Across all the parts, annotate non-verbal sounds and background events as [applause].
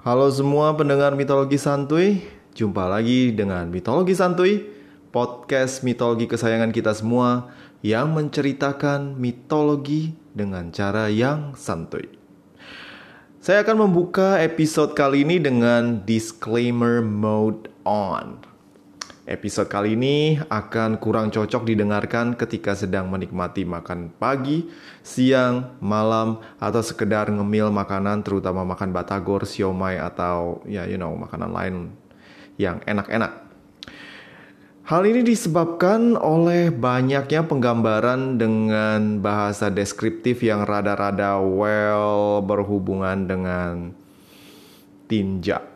Halo semua pendengar mitologi santuy, jumpa lagi dengan mitologi santuy, podcast mitologi kesayangan kita semua yang menceritakan mitologi dengan cara yang santuy. Saya akan membuka episode kali ini dengan disclaimer mode on. Episode kali ini akan kurang cocok didengarkan ketika sedang menikmati makan pagi, siang, malam, atau sekedar ngemil makanan terutama makan batagor, siomay, atau ya you know makanan lain yang enak-enak. Hal ini disebabkan oleh banyaknya penggambaran dengan bahasa deskriptif yang rada-rada well berhubungan dengan tinja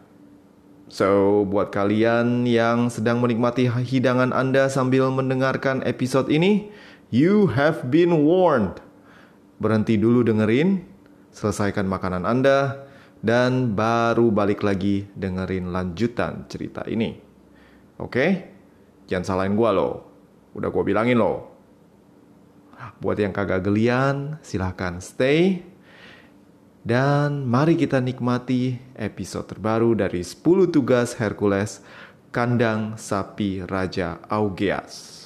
So, buat kalian yang sedang menikmati hidangan Anda sambil mendengarkan episode ini, you have been warned. Berhenti dulu dengerin, selesaikan makanan Anda, dan baru balik lagi dengerin lanjutan cerita ini. Oke? Jangan salahin gua loh. Udah gua bilangin loh. Buat yang kagak gelian, silahkan stay dan mari kita nikmati episode terbaru dari 10 tugas Hercules Kandang Sapi Raja Augeas.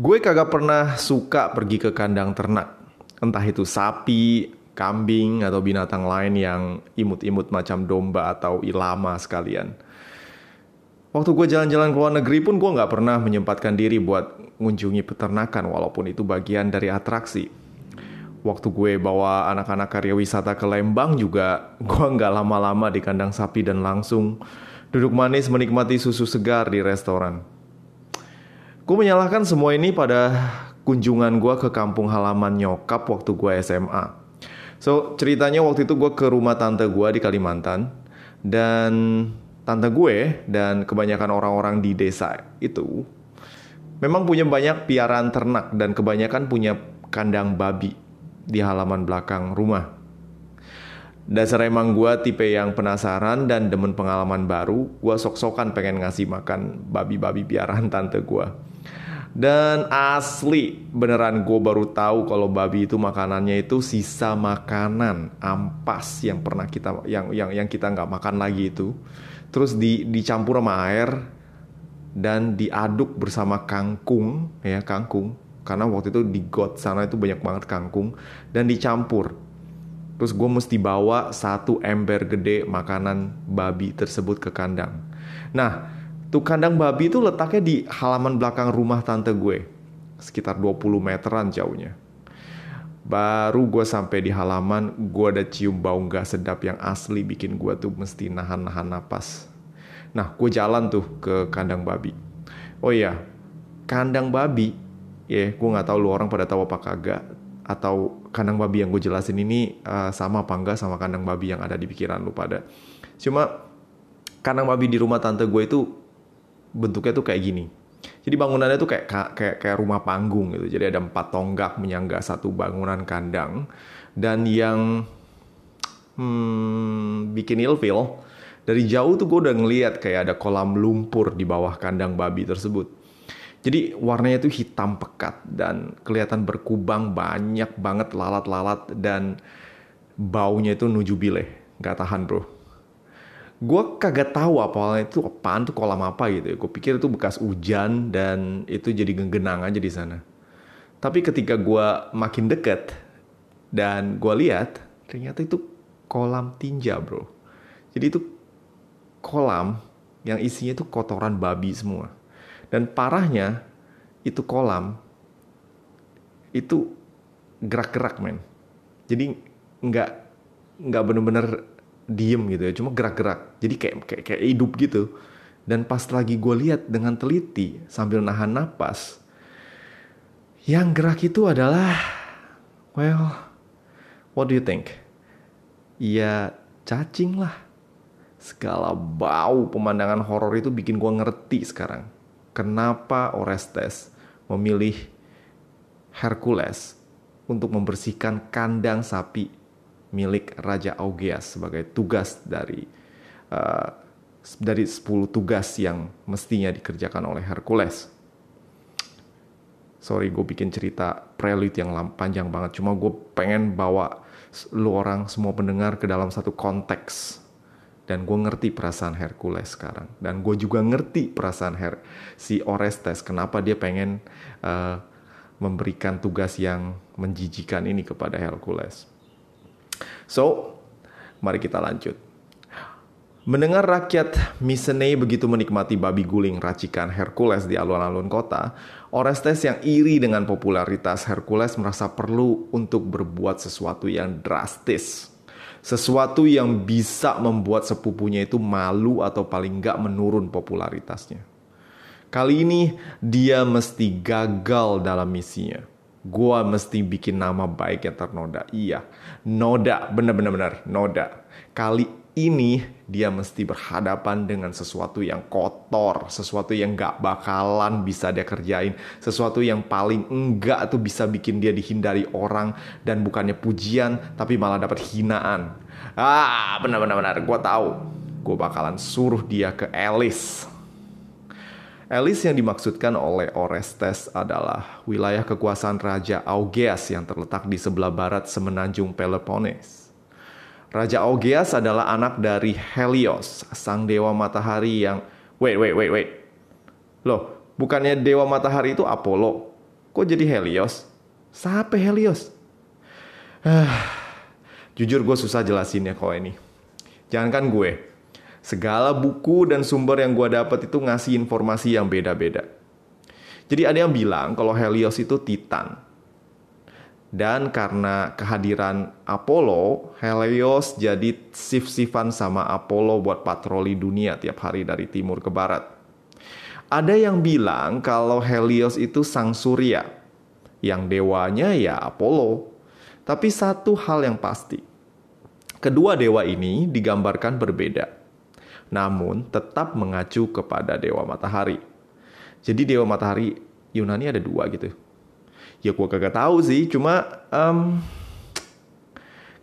Gue kagak pernah suka pergi ke kandang ternak entah itu sapi, kambing, atau binatang lain yang imut-imut macam domba atau ilama sekalian. Waktu gue jalan-jalan ke luar negeri pun gue nggak pernah menyempatkan diri buat mengunjungi peternakan walaupun itu bagian dari atraksi. Waktu gue bawa anak-anak karya wisata ke Lembang juga [laughs] gue nggak lama-lama di kandang sapi dan langsung duduk manis menikmati susu segar di restoran. Gue menyalahkan semua ini pada kunjungan gue ke kampung halaman nyokap waktu gue SMA. So ceritanya waktu itu gue ke rumah tante gue di Kalimantan dan tante gue dan kebanyakan orang-orang di desa itu memang punya banyak piaraan ternak dan kebanyakan punya kandang babi di halaman belakang rumah. Dasar emang gue tipe yang penasaran dan demen pengalaman baru, gue sok-sokan pengen ngasih makan babi-babi piaraan tante gue. Dan asli beneran gue baru tahu kalau babi itu makanannya itu sisa makanan ampas yang pernah kita yang yang yang kita nggak makan lagi itu. Terus di dicampur sama air dan diaduk bersama kangkung ya kangkung karena waktu itu di got sana itu banyak banget kangkung dan dicampur. Terus gue mesti bawa satu ember gede makanan babi tersebut ke kandang. Nah, Tuh kandang babi itu letaknya di halaman belakang rumah tante gue. Sekitar 20 meteran jauhnya. Baru gue sampai di halaman, gue ada cium bau gak sedap yang asli bikin gue tuh mesti nahan-nahan napas. Nah, gue jalan tuh ke kandang babi. Oh iya, kandang babi, ya yeah, gue gak tahu lu orang pada tahu apa kagak. Atau kandang babi yang gue jelasin ini uh, sama apa enggak sama kandang babi yang ada di pikiran lu pada. Cuma kandang babi di rumah tante gue itu bentuknya tuh kayak gini. Jadi bangunannya tuh kayak kayak kayak rumah panggung gitu. Jadi ada empat tonggak menyangga satu bangunan kandang dan yang hmm, bikin ilfil dari jauh tuh gue udah ngeliat kayak ada kolam lumpur di bawah kandang babi tersebut. Jadi warnanya tuh hitam pekat dan kelihatan berkubang banyak banget lalat-lalat dan baunya itu nuju bile. Gak tahan bro gue kagak tahu apa itu apaan tuh kolam apa gitu ya. Gue pikir itu bekas hujan dan itu jadi genang aja di sana. Tapi ketika gue makin deket dan gue lihat ternyata itu kolam tinja bro. Jadi itu kolam yang isinya itu kotoran babi semua. Dan parahnya itu kolam itu gerak-gerak men. Jadi nggak nggak bener-bener diem gitu ya, cuma gerak-gerak. Jadi kayak kayak kayak hidup gitu. Dan pas lagi gue lihat dengan teliti sambil nahan napas, yang gerak itu adalah, well, what do you think? Ya cacing lah. Segala bau pemandangan horor itu bikin gue ngerti sekarang. Kenapa Orestes memilih Hercules untuk membersihkan kandang sapi milik Raja Augeas sebagai tugas dari uh, dari 10 tugas yang mestinya dikerjakan oleh Hercules. Sorry, gue bikin cerita prelude yang panjang banget. Cuma gue pengen bawa lu orang semua pendengar ke dalam satu konteks. Dan gue ngerti perasaan Hercules sekarang. Dan gue juga ngerti perasaan Her si Orestes. Kenapa dia pengen uh, memberikan tugas yang menjijikan ini kepada Hercules. So, mari kita lanjut. Mendengar rakyat Mycenae begitu menikmati babi guling racikan Hercules di alun-alun kota, Orestes yang iri dengan popularitas Hercules merasa perlu untuk berbuat sesuatu yang drastis. Sesuatu yang bisa membuat sepupunya itu malu atau paling nggak menurun popularitasnya. Kali ini dia mesti gagal dalam misinya. Gua mesti bikin nama baik yang ternoda. Iya, noda, bener-bener noda. Kali ini dia mesti berhadapan dengan sesuatu yang kotor, sesuatu yang gak bakalan bisa dia kerjain, sesuatu yang paling enggak tuh bisa bikin dia dihindari orang dan bukannya pujian tapi malah dapat hinaan. Ah, benar-benar, gue tahu, gue bakalan suruh dia ke Alice. Alice yang dimaksudkan oleh Orestes adalah wilayah kekuasaan Raja Augeas yang terletak di sebelah barat semenanjung Peloponnes. Raja Augeas adalah anak dari Helios, sang dewa matahari yang wait wait wait wait. Loh, bukannya dewa matahari itu Apollo? Kok jadi Helios? Siapa Helios? Ah, jujur gue susah jelasinnya kalau ini. Jangankan gue, segala buku dan sumber yang gue dapat itu ngasih informasi yang beda-beda. Jadi ada yang bilang kalau Helios itu Titan, dan karena kehadiran Apollo, Helios jadi sif-sifan sama Apollo buat patroli dunia tiap hari dari timur ke barat. Ada yang bilang kalau Helios itu sang surya, yang dewanya ya Apollo. Tapi satu hal yang pasti, kedua dewa ini digambarkan berbeda, namun tetap mengacu kepada dewa matahari. Jadi dewa matahari Yunani ada dua gitu, Ya gue kagak tahu sih, cuma um,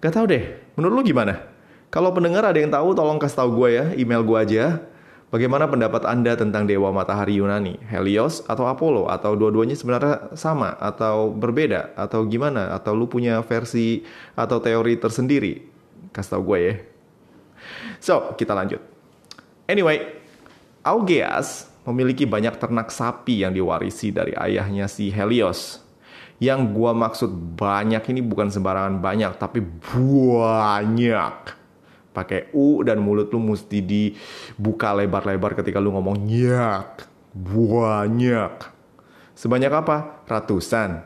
gak tahu deh. Menurut lu gimana? Kalau pendengar ada yang tahu, tolong kasih tahu gue ya, email gue aja. Bagaimana pendapat Anda tentang dewa matahari Yunani, Helios atau Apollo atau dua-duanya sebenarnya sama atau berbeda atau gimana atau lu punya versi atau teori tersendiri? Kasih tahu gue ya. So, kita lanjut. Anyway, Augeas memiliki banyak ternak sapi yang diwarisi dari ayahnya si Helios. Yang gua maksud banyak ini bukan sembarangan banyak, tapi banyak. Pakai U dan mulut lu mesti dibuka lebar-lebar ketika lu ngomong nyak. Banyak. Sebanyak apa? Ratusan.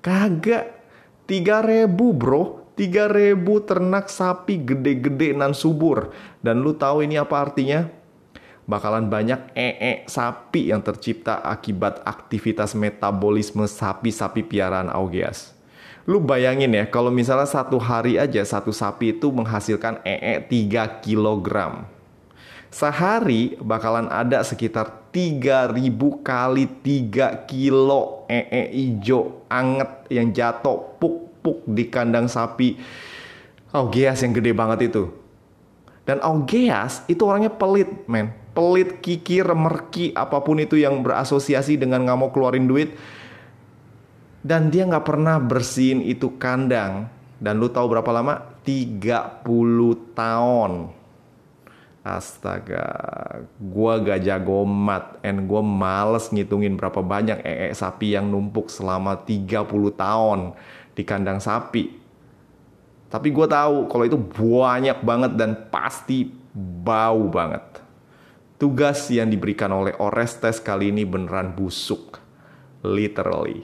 Kagak. Tiga ribu bro. Tiga ribu ternak sapi gede-gede nan subur. Dan lu tahu ini apa artinya? Bakalan banyak ee sapi yang tercipta akibat aktivitas metabolisme sapi-sapi piaraan Augeas. Lu bayangin ya, kalau misalnya satu hari aja satu sapi itu menghasilkan ee 3 kg. Sehari bakalan ada sekitar 3000 kali 3 kilo ee hijau anget yang jatuh puk-puk di kandang sapi Augeas yang gede banget itu. Dan Augeas itu orangnya pelit, men pelit, kikir, merki, apa pun itu yang berasosiasi dengan nggak mau keluarin duit. Dan dia nggak pernah bersihin itu kandang. Dan lu tahu berapa lama? 30 tahun. Astaga, gua gak jago mat and gua males ngitungin berapa banyak ee sapi yang numpuk selama 30 tahun di kandang sapi. Tapi gue tahu kalau itu banyak banget dan pasti bau banget. Tugas yang diberikan oleh Orestes kali ini beneran busuk. Literally.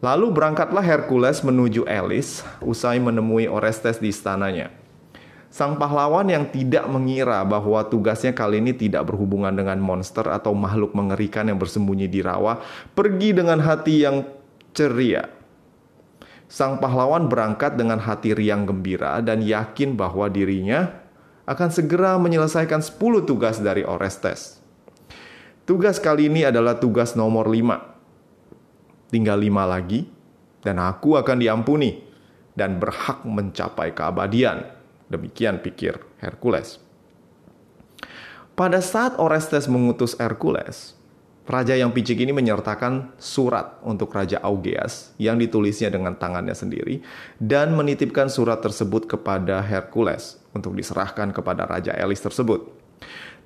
Lalu berangkatlah Hercules menuju Elis usai menemui Orestes di istananya. Sang pahlawan yang tidak mengira bahwa tugasnya kali ini tidak berhubungan dengan monster atau makhluk mengerikan yang bersembunyi di rawa, pergi dengan hati yang ceria. Sang pahlawan berangkat dengan hati riang gembira dan yakin bahwa dirinya akan segera menyelesaikan 10 tugas dari Orestes. Tugas kali ini adalah tugas nomor 5. Tinggal 5 lagi dan aku akan diampuni. dan berhak mencapai keabadian. Demikian pikir Hercules. Pada saat Orestes mengutus Hercules, raja yang picik ini menyertakan surat untuk Raja Augeas yang ditulisnya dengan tangannya sendiri dan menitipkan surat tersebut kepada Hercules untuk diserahkan kepada Raja Elis tersebut.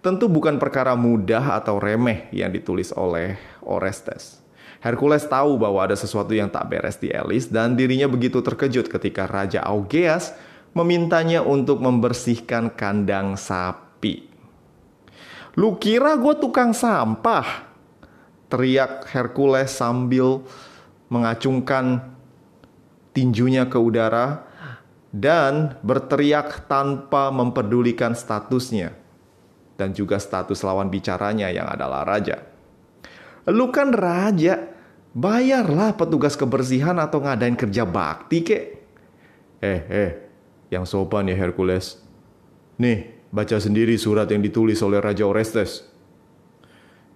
Tentu bukan perkara mudah atau remeh yang ditulis oleh Orestes. Hercules tahu bahwa ada sesuatu yang tak beres di Elis dan dirinya begitu terkejut ketika Raja Augeas memintanya untuk membersihkan kandang sapi. Lu kira gue tukang sampah? Teriak Hercules sambil mengacungkan tinjunya ke udara dan berteriak tanpa mempedulikan statusnya dan juga status lawan bicaranya yang adalah raja. Lu kan raja, bayarlah petugas kebersihan atau ngadain kerja bakti kek. Eh, eh, yang sopan ya Hercules. Nih, Baca sendiri surat yang ditulis oleh Raja Orestes.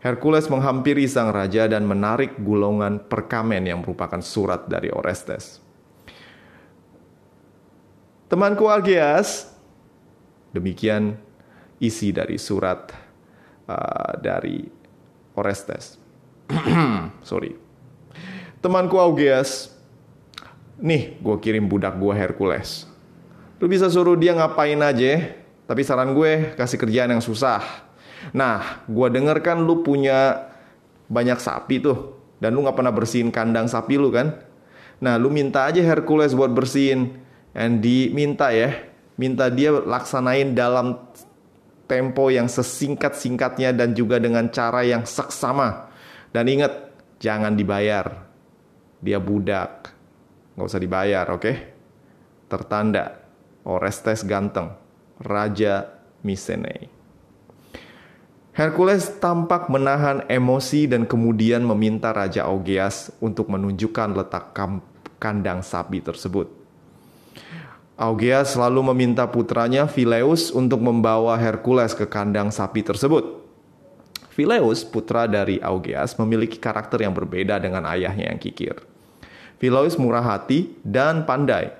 Hercules menghampiri sang raja dan menarik gulungan perkamen yang merupakan surat dari Orestes. Temanku Algeas, demikian isi dari surat uh, dari Orestes. [clears throat] Sorry. Temanku Augeas, nih gue kirim budak gue Hercules. Lu bisa suruh dia ngapain aja, tapi saran gue kasih kerjaan yang susah. Nah, gue denger kan lu punya banyak sapi tuh. Dan lu gak pernah bersihin kandang sapi lu kan? Nah, lu minta aja Hercules buat bersihin. Andy minta ya. Minta dia laksanain dalam tempo yang sesingkat-singkatnya dan juga dengan cara yang seksama. Dan ingat, jangan dibayar. Dia budak. Gak usah dibayar, oke? Okay? Tertanda. Orestes ganteng. Raja Mycenae. Hercules tampak menahan emosi dan kemudian meminta Raja Augeas untuk menunjukkan letak kandang sapi tersebut. Augeas lalu meminta putranya Phileus untuk membawa Hercules ke kandang sapi tersebut. Phileus, putra dari Augeas, memiliki karakter yang berbeda dengan ayahnya yang kikir. Phileus murah hati dan pandai,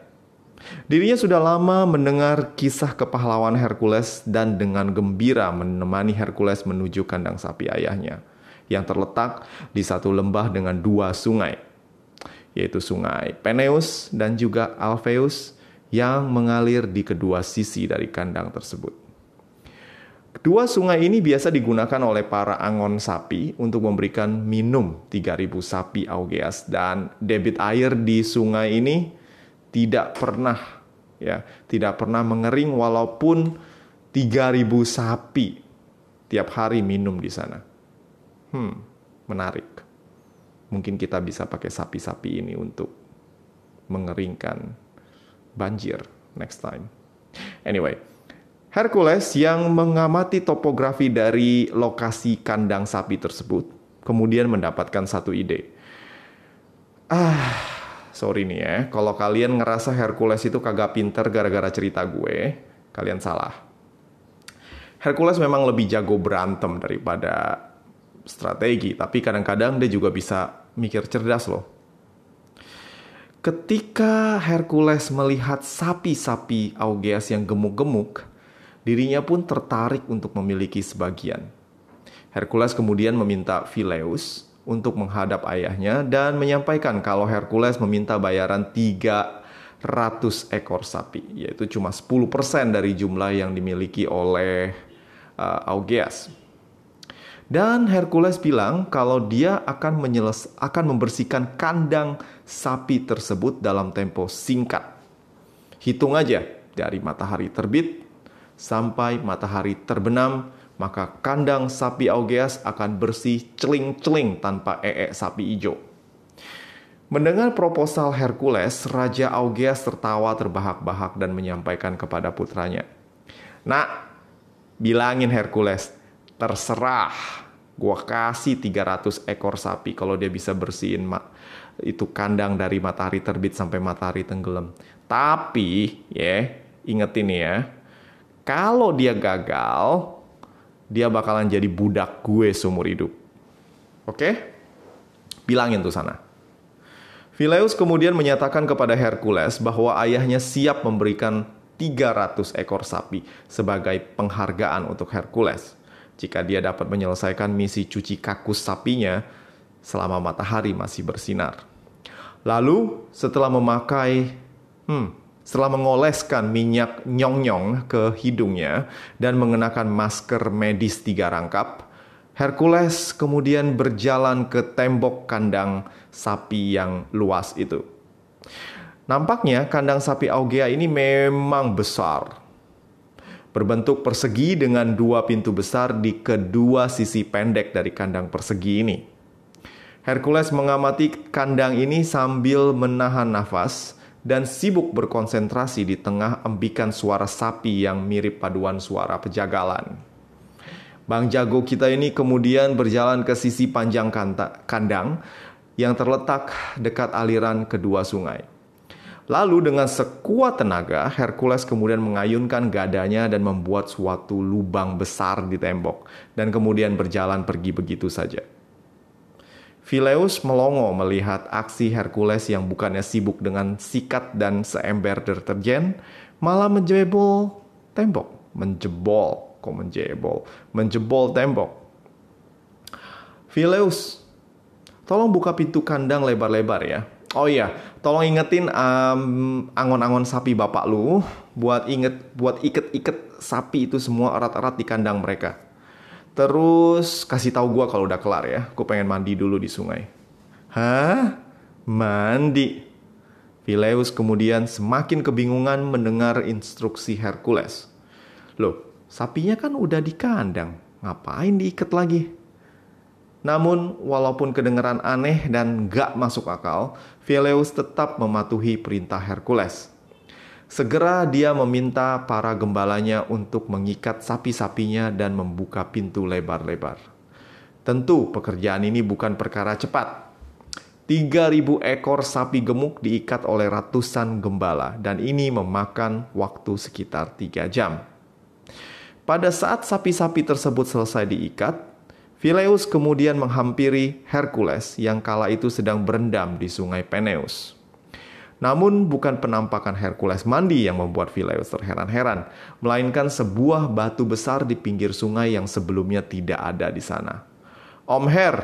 Dirinya sudah lama mendengar kisah kepahlawan Hercules dan dengan gembira menemani Hercules menuju kandang sapi ayahnya yang terletak di satu lembah dengan dua sungai, yaitu sungai Peneus dan juga Alpheus yang mengalir di kedua sisi dari kandang tersebut. Kedua sungai ini biasa digunakan oleh para angon sapi untuk memberikan minum 3000 sapi Augeas dan debit air di sungai ini tidak pernah ya, tidak pernah mengering walaupun 3000 sapi tiap hari minum di sana. Hmm, menarik. Mungkin kita bisa pakai sapi-sapi ini untuk mengeringkan banjir next time. Anyway, Hercules yang mengamati topografi dari lokasi kandang sapi tersebut kemudian mendapatkan satu ide. Ah, sorry nih ya, kalau kalian ngerasa Hercules itu kagak pinter gara-gara cerita gue, kalian salah. Hercules memang lebih jago berantem daripada strategi, tapi kadang-kadang dia juga bisa mikir cerdas loh. Ketika Hercules melihat sapi-sapi Augeas yang gemuk-gemuk, dirinya pun tertarik untuk memiliki sebagian. Hercules kemudian meminta Phileus untuk menghadap ayahnya dan menyampaikan kalau Hercules meminta bayaran 300 ekor sapi, yaitu cuma 10% dari jumlah yang dimiliki oleh uh, Augeas. Dan Hercules bilang kalau dia akan menyeles akan membersihkan kandang sapi tersebut dalam tempo singkat. Hitung aja dari matahari terbit sampai matahari terbenam maka kandang sapi Augeas akan bersih celing-celing tanpa ee sapi hijau. Mendengar proposal Hercules, Raja Augeas tertawa terbahak-bahak dan menyampaikan kepada putranya, Nak, bilangin Hercules, terserah, gua kasih 300 ekor sapi kalau dia bisa bersihin itu kandang dari matahari terbit sampai matahari tenggelam. Tapi, ya, ingetin ya, kalau dia gagal, dia bakalan jadi budak gue seumur hidup. Oke? Bilangin tuh sana. Phileus kemudian menyatakan kepada Hercules bahwa ayahnya siap memberikan 300 ekor sapi sebagai penghargaan untuk Hercules jika dia dapat menyelesaikan misi cuci kakus sapinya selama matahari masih bersinar. Lalu setelah memakai hmm, setelah mengoleskan minyak nyong-nyong ke hidungnya dan mengenakan masker medis tiga rangkap, Hercules kemudian berjalan ke tembok kandang sapi yang luas itu. Nampaknya kandang sapi Augea ini memang besar. Berbentuk persegi dengan dua pintu besar di kedua sisi pendek dari kandang persegi ini. Hercules mengamati kandang ini sambil menahan nafas dan sibuk berkonsentrasi di tengah embikan suara sapi yang mirip paduan suara pejagalan. Bang Jago kita ini kemudian berjalan ke sisi panjang kandang yang terletak dekat aliran kedua sungai. Lalu dengan sekuat tenaga, Hercules kemudian mengayunkan gadanya dan membuat suatu lubang besar di tembok dan kemudian berjalan pergi begitu saja. Phileus melongo melihat aksi Hercules yang bukannya sibuk dengan sikat dan seember deterjen, malah menjebol tembok, menjebol, kok menjebol, menjebol tembok. Phileus tolong buka pintu kandang lebar-lebar ya. Oh iya, tolong ingetin um, angon-angon sapi bapak lu buat inget buat iket-iket sapi itu semua erat-erat di kandang mereka. Terus kasih tahu gua kalau udah kelar ya. Gue pengen mandi dulu di sungai. Hah? Mandi? Phileus kemudian semakin kebingungan mendengar instruksi Hercules. Loh, sapinya kan udah di kandang. Ngapain diikat lagi? Namun, walaupun kedengaran aneh dan gak masuk akal, Phileus tetap mematuhi perintah Hercules. Segera dia meminta para gembalanya untuk mengikat sapi-sapinya dan membuka pintu lebar-lebar. Tentu pekerjaan ini bukan perkara cepat. 3000 ekor sapi gemuk diikat oleh ratusan gembala dan ini memakan waktu sekitar 3 jam. Pada saat sapi-sapi tersebut selesai diikat, Phileus kemudian menghampiri Hercules yang kala itu sedang berendam di sungai Peneus. Namun bukan penampakan Hercules mandi yang membuat Phileus terheran-heran, melainkan sebuah batu besar di pinggir sungai yang sebelumnya tidak ada di sana. Om Her,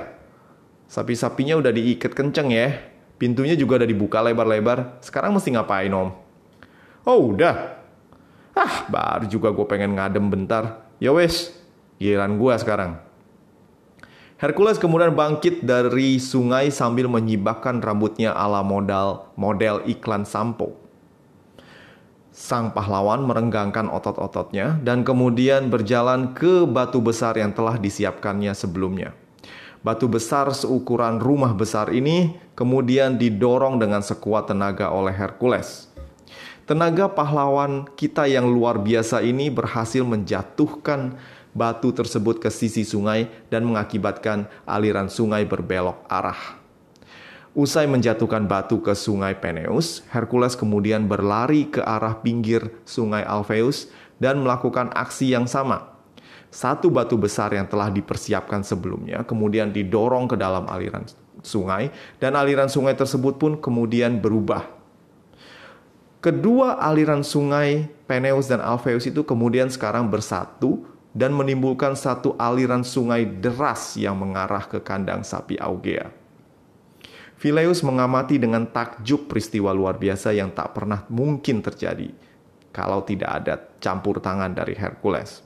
sapi-sapinya udah diikat kenceng ya. Pintunya juga udah dibuka lebar-lebar. Sekarang mesti ngapain om? Oh udah. Ah baru juga gue pengen ngadem bentar. Ya wes, giliran gue sekarang. Hercules kemudian bangkit dari sungai sambil menyibakkan rambutnya ala modal model iklan sampo. Sang pahlawan merenggangkan otot-ototnya dan kemudian berjalan ke batu besar yang telah disiapkannya sebelumnya. Batu besar seukuran rumah besar ini kemudian didorong dengan sekuat tenaga oleh Hercules. Tenaga pahlawan kita yang luar biasa ini berhasil menjatuhkan batu tersebut ke sisi sungai dan mengakibatkan aliran sungai berbelok arah. Usai menjatuhkan batu ke sungai Peneus, Hercules kemudian berlari ke arah pinggir sungai Alpheus dan melakukan aksi yang sama. Satu batu besar yang telah dipersiapkan sebelumnya kemudian didorong ke dalam aliran sungai dan aliran sungai tersebut pun kemudian berubah. Kedua aliran sungai Peneus dan Alpheus itu kemudian sekarang bersatu dan menimbulkan satu aliran sungai deras yang mengarah ke kandang sapi Augea. Phileus mengamati dengan takjub peristiwa luar biasa yang tak pernah mungkin terjadi kalau tidak ada campur tangan dari Hercules.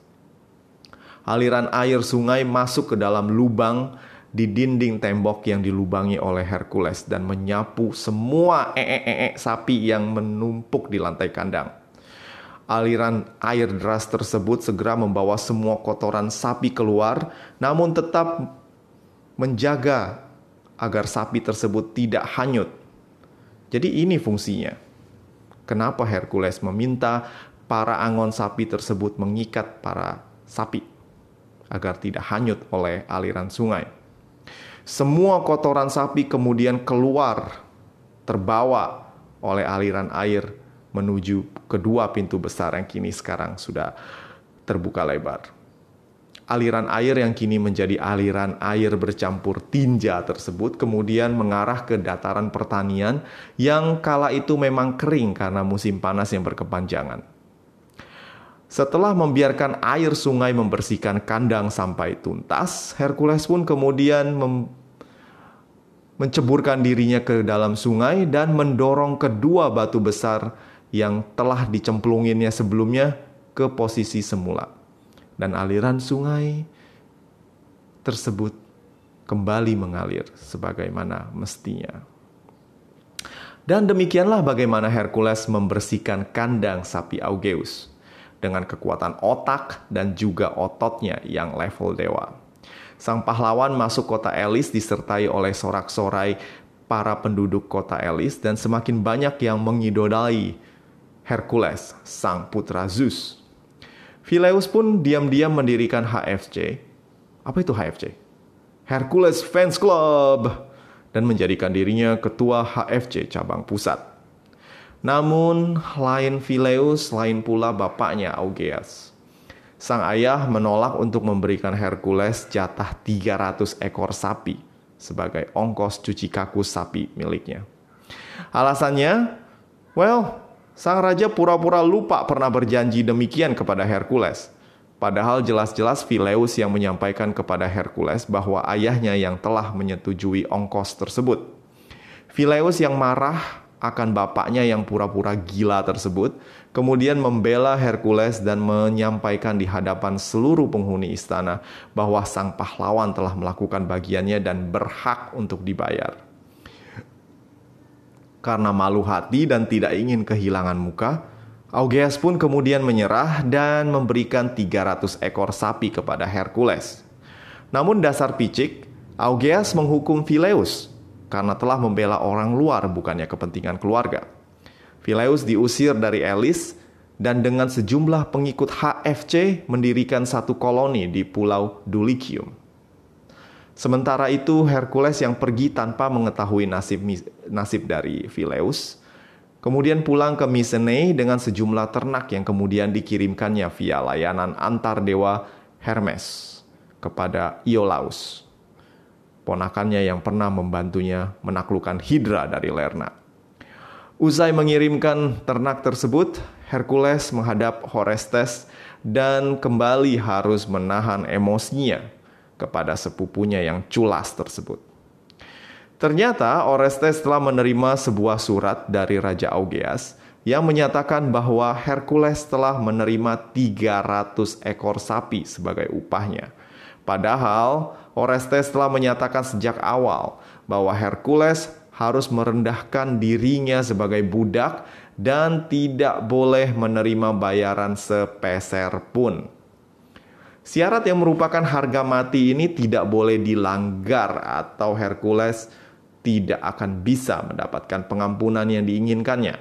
Aliran air sungai masuk ke dalam lubang di dinding tembok yang dilubangi oleh Hercules dan menyapu semua ee-ee sapi yang menumpuk di lantai kandang aliran air deras tersebut segera membawa semua kotoran sapi keluar, namun tetap menjaga agar sapi tersebut tidak hanyut. Jadi, ini fungsinya. Kenapa Hercules meminta para angon sapi tersebut mengikat para sapi agar tidak hanyut oleh aliran sungai? Semua kotoran sapi kemudian keluar, terbawa oleh aliran air menuju kedua pintu besar yang kini sekarang sudah terbuka lebar. aliran air yang kini menjadi aliran air bercampur tinja tersebut kemudian mengarah ke dataran pertanian yang kala itu memang kering karena musim panas yang berkepanjangan. Setelah membiarkan air sungai membersihkan kandang sampai tuntas, Hercules pun kemudian menceburkan dirinya ke dalam sungai dan mendorong kedua batu besar yang telah dicemplunginnya sebelumnya ke posisi semula. Dan aliran sungai tersebut kembali mengalir sebagaimana mestinya. Dan demikianlah bagaimana Hercules membersihkan kandang sapi Augeus dengan kekuatan otak dan juga ototnya yang level dewa. Sang pahlawan masuk kota Elis disertai oleh sorak-sorai para penduduk kota Elis dan semakin banyak yang mengidolai Hercules, sang putra Zeus. Phileus pun diam-diam mendirikan HFC. Apa itu HFC? Hercules Fans Club dan menjadikan dirinya ketua HFC cabang pusat. Namun, lain Phileus, lain pula bapaknya Augeas. Sang ayah menolak untuk memberikan Hercules jatah 300 ekor sapi sebagai ongkos cuci kaku sapi miliknya. Alasannya, well, sang raja pura-pura lupa pernah berjanji demikian kepada Hercules. Padahal jelas-jelas Phileus yang menyampaikan kepada Hercules bahwa ayahnya yang telah menyetujui ongkos tersebut. Phileus yang marah akan bapaknya yang pura-pura gila tersebut, kemudian membela Hercules dan menyampaikan di hadapan seluruh penghuni istana bahwa sang pahlawan telah melakukan bagiannya dan berhak untuk dibayar. Karena malu hati dan tidak ingin kehilangan muka, Augeas pun kemudian menyerah dan memberikan 300 ekor sapi kepada Hercules. Namun dasar picik, Augeas menghukum Phileus karena telah membela orang luar bukannya kepentingan keluarga. Phileus diusir dari Elis dan dengan sejumlah pengikut HFC mendirikan satu koloni di pulau Dulichium. Sementara itu Hercules yang pergi tanpa mengetahui nasib nasib dari Phileus, kemudian pulang ke Mycenae dengan sejumlah ternak yang kemudian dikirimkannya via layanan antar dewa Hermes kepada Iolaus ponakannya yang pernah membantunya menaklukkan Hydra dari Lerna. Usai mengirimkan ternak tersebut, Hercules menghadap Horestes dan kembali harus menahan emosinya kepada sepupunya yang culas tersebut. Ternyata Orestes telah menerima sebuah surat dari Raja Augeas yang menyatakan bahwa Hercules telah menerima 300 ekor sapi sebagai upahnya. Padahal Orestes telah menyatakan sejak awal bahwa Hercules harus merendahkan dirinya sebagai budak dan tidak boleh menerima bayaran sepeser pun. Syarat yang merupakan harga mati ini tidak boleh dilanggar atau Hercules tidak akan bisa mendapatkan pengampunan yang diinginkannya.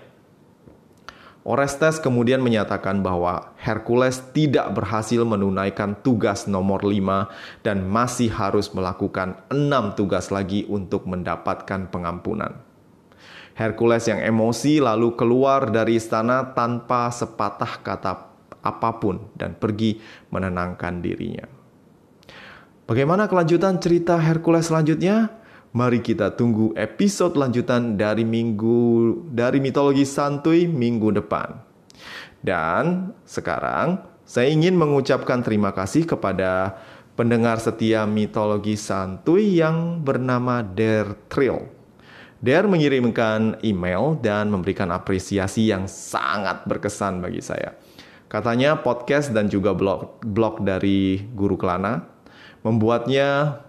Orestes kemudian menyatakan bahwa Hercules tidak berhasil menunaikan tugas nomor 5 dan masih harus melakukan enam tugas lagi untuk mendapatkan pengampunan. Hercules yang emosi lalu keluar dari istana tanpa sepatah kata apa pun dan pergi menenangkan dirinya. Bagaimana kelanjutan cerita Hercules selanjutnya? Mari kita tunggu episode lanjutan dari minggu dari mitologi santuy minggu depan. Dan sekarang saya ingin mengucapkan terima kasih kepada pendengar setia mitologi santuy yang bernama Der Trill. Der mengirimkan email dan memberikan apresiasi yang sangat berkesan bagi saya. Katanya podcast dan juga blog blog dari Guru Kelana membuatnya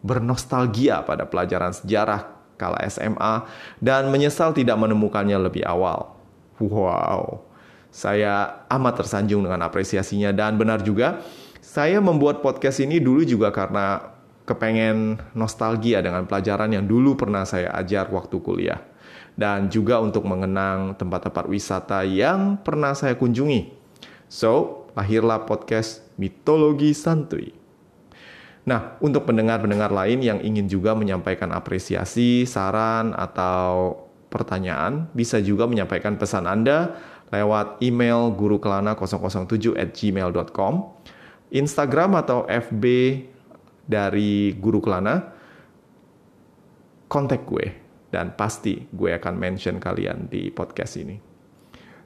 bernostalgia pada pelajaran sejarah kala SMA dan menyesal tidak menemukannya lebih awal. Wow, saya amat tersanjung dengan apresiasinya dan benar juga saya membuat podcast ini dulu juga karena kepengen nostalgia dengan pelajaran yang dulu pernah saya ajar waktu kuliah dan juga untuk mengenang tempat-tempat wisata yang pernah saya kunjungi. So, lahirlah podcast Mitologi Santuy. Nah, untuk pendengar-pendengar lain yang ingin juga menyampaikan apresiasi, saran, atau pertanyaan, bisa juga menyampaikan pesan Anda lewat email gurukelana007 at gmail.com. Instagram atau FB dari Guru Kelana, kontak gue dan pasti gue akan mention kalian di podcast ini.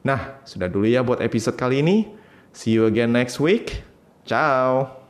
Nah, sudah dulu ya buat episode kali ini. See you again next week. Ciao.